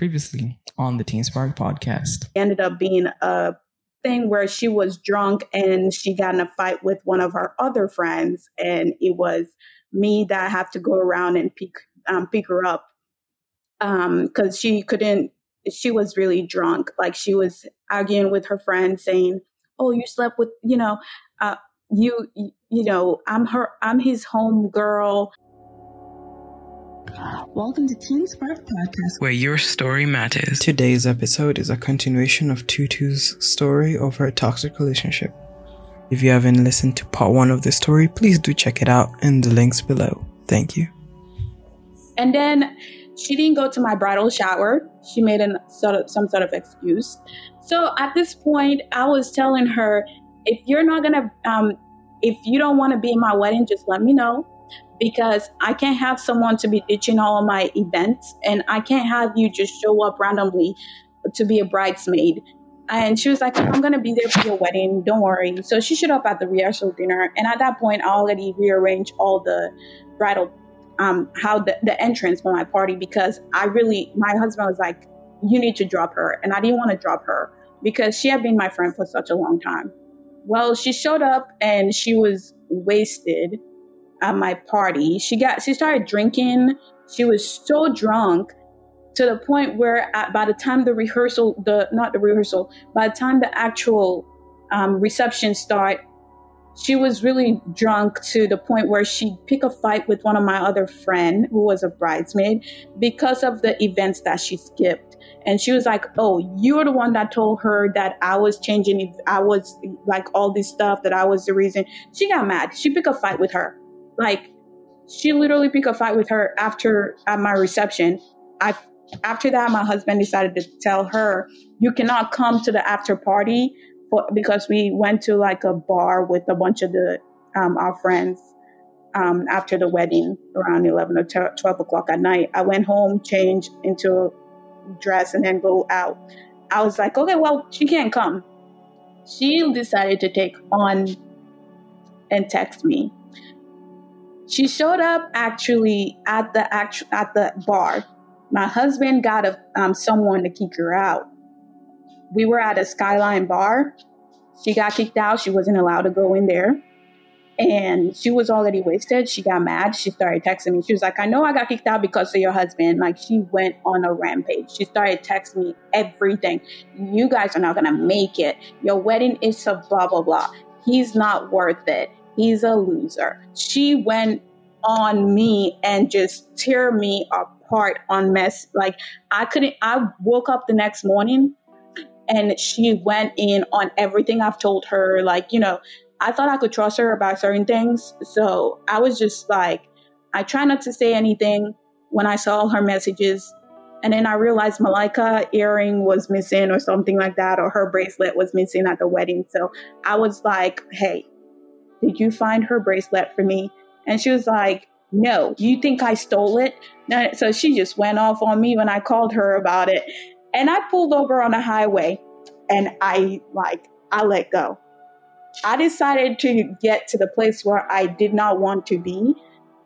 previously on the Teen Spark podcast. Ended up being a thing where she was drunk and she got in a fight with one of her other friends, and it was me that have to go around and pick um, pick her up because um, she couldn't. She was really drunk. Like she was arguing with her friend, saying, "Oh, you slept with you know, uh, you you know, I'm her. I'm his home girl." Welcome to Teen Spark Podcast, where your story matters. Today's episode is a continuation of Tutu's story of her toxic relationship. If you haven't listened to part one of the story, please do check it out in the links below. Thank you. And then she didn't go to my bridal shower. She made an, sort of, some sort of excuse. So at this point, I was telling her, if you're not gonna, um, if you don't want to be in my wedding, just let me know because I can't have someone to be ditching all my events and I can't have you just show up randomly to be a bridesmaid. And she was like, I'm going to be there for your wedding. Don't worry. So she showed up at the rehearsal dinner. And at that point, I already rearranged all the bridal, um, how the, the entrance for my party because I really, my husband was like, you need to drop her. And I didn't want to drop her because she had been my friend for such a long time. Well, she showed up and she was wasted at my party. She got she started drinking. She was so drunk to the point where at, by the time the rehearsal, the not the rehearsal, by the time the actual um, reception start, she was really drunk to the point where she pick a fight with one of my other friend who was a bridesmaid because of the events that she skipped. And she was like, "Oh, you're the one that told her that I was changing. I was like all this stuff that I was the reason." She got mad. She picked a fight with her. Like she literally picked a fight with her after at my reception. I after that, my husband decided to tell her, "You cannot come to the after party for, because we went to like a bar with a bunch of the um, our friends um, after the wedding around eleven or twelve o'clock at night. I went home, changed into dress, and then go out. I was like, okay, well, she can't come. She decided to take on and text me she showed up actually at the act- at the bar. My husband got a, um, someone to kick her out. We were at a Skyline bar. She got kicked out. She wasn't allowed to go in there. And she was already wasted. She got mad. She started texting me. She was like, I know I got kicked out because of your husband. Like, she went on a rampage. She started texting me everything. You guys are not going to make it. Your wedding is so blah, blah, blah. He's not worth it he's a loser. She went on me and just tear me apart on mess. Like I couldn't, I woke up the next morning and she went in on everything I've told her. Like, you know, I thought I could trust her about certain things. So I was just like, I try not to say anything when I saw her messages. And then I realized Malika earring was missing or something like that, or her bracelet was missing at the wedding. So I was like, hey, did you find her bracelet for me? And she was like, No, you think I stole it? So she just went off on me when I called her about it. And I pulled over on the highway and I like, I let go. I decided to get to the place where I did not want to be.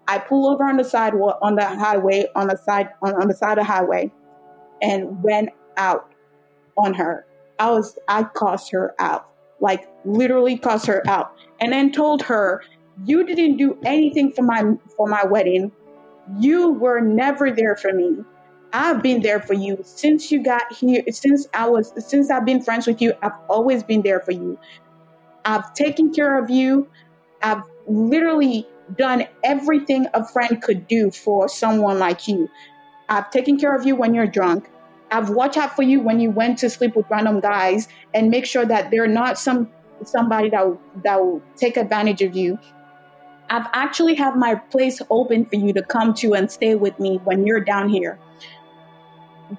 I pull over on the sidewalk on the highway on the side on, on the side of the highway and went out on her. I was I cost her out. Like literally cussed her out and then told her, "You didn't do anything for my for my wedding. You were never there for me. I've been there for you since you got here. Since I was since I've been friends with you, I've always been there for you. I've taken care of you. I've literally done everything a friend could do for someone like you. I've taken care of you when you're drunk. I've watched out for you when you went to sleep with random guys and make sure that they're not some somebody that will, that will take advantage of you. I've actually have my place open for you to come to and stay with me when you're down here.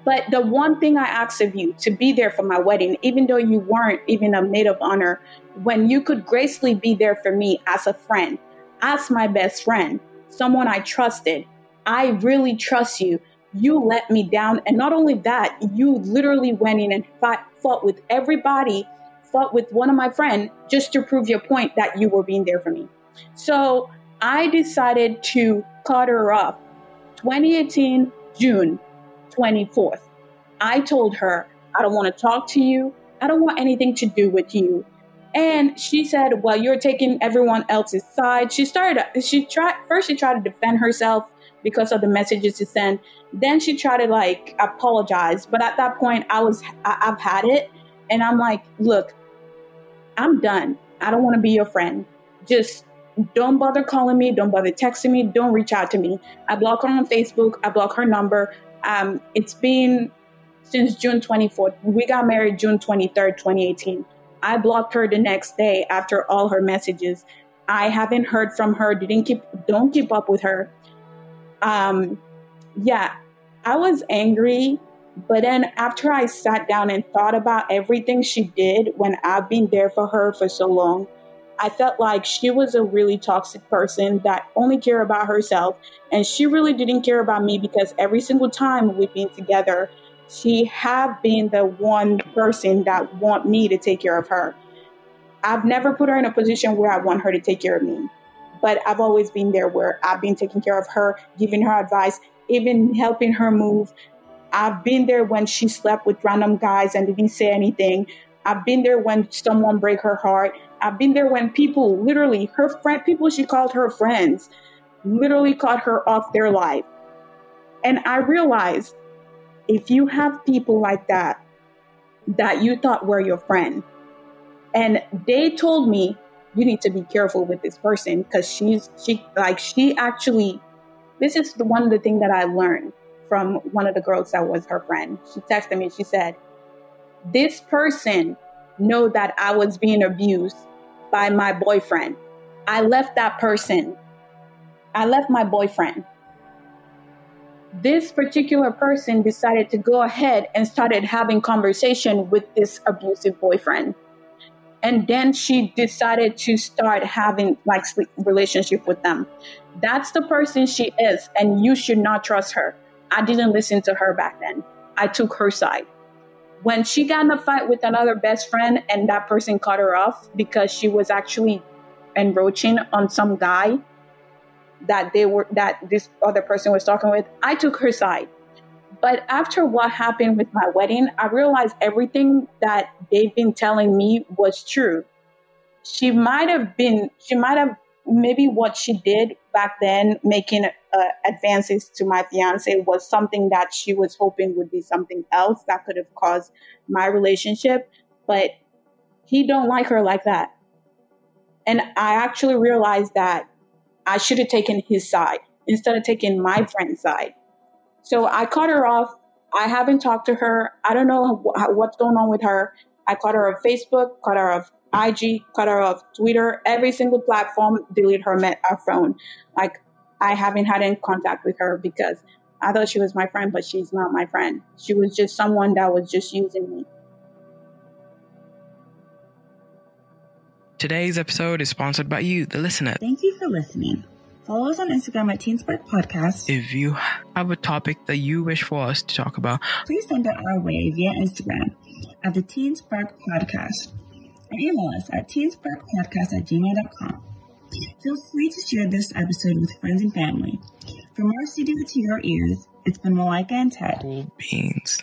But the one thing I ask of you to be there for my wedding, even though you weren't even a maid of honor, when you could gracefully be there for me as a friend, as my best friend, someone I trusted. I really trust you. You let me down. And not only that, you literally went in and fought, fought with everybody fought with one of my friends just to prove your point that you were being there for me. So I decided to cut her off 2018, June 24th. I told her, I don't want to talk to you. I don't want anything to do with you. And she said, Well, you're taking everyone else's side. She started, she tried, first, she tried to defend herself because of the messages she sent. Then she tried to like apologize. But at that point, I was, I, I've had it. And I'm like, Look, I'm done. I don't want to be your friend. Just don't bother calling me. Don't bother texting me. Don't reach out to me. I block her on Facebook. I block her number. Um, it's been since June 24th. We got married June 23rd, 2018. I blocked her the next day after all her messages. I haven't heard from her. Didn't keep don't keep up with her. Um yeah, I was angry, but then after I sat down and thought about everything she did when I've been there for her for so long, I felt like she was a really toxic person that only cared about herself and she really didn't care about me because every single time we've been together, she have been the one person that want me to take care of her. I've never put her in a position where I want her to take care of me. But I've always been there where I've been taking care of her, giving her advice, even helping her move. I've been there when she slept with random guys and didn't say anything. I've been there when someone break her heart. I've been there when people literally her friend people she called her friends literally cut her off their life. And I realized if you have people like that that you thought were your friend and they told me you need to be careful with this person because she's she like she actually this is the one of the things that I learned from one of the girls that was her friend. She texted me, she said, This person know that I was being abused by my boyfriend. I left that person. I left my boyfriend this particular person decided to go ahead and started having conversation with this abusive boyfriend and then she decided to start having like relationship with them. That's the person she is and you should not trust her. I didn't listen to her back then. I took her side. When she got in a fight with another best friend and that person cut her off because she was actually encroaching on some guy that they were that this other person was talking with, I took her side. But after what happened with my wedding, I realized everything that they've been telling me was true. She might have been, she might have, maybe what she did back then, making uh, advances to my fiance, was something that she was hoping would be something else that could have caused my relationship. But he don't like her like that. And I actually realized that I should have taken his side instead of taking my friend's side. So I cut her off. I haven't talked to her. I don't know what's going on with her. I cut her off Facebook, cut her off IG, cut her off Twitter, every single platform, delete her, met her phone. Like I haven't had any contact with her because I thought she was my friend, but she's not my friend. She was just someone that was just using me. Today's episode is sponsored by you, the listener. Thank you for listening. Follow us on Instagram at TeenSpark Podcast. If you have a topic that you wish for us to talk about, please send it our way via Instagram at the TeenSpark Podcast or email us at teensparkpodcast at gmail.com. Feel free to share this episode with friends and family. For more CDO to your ears, it's been Malika and Ted. Cool beans.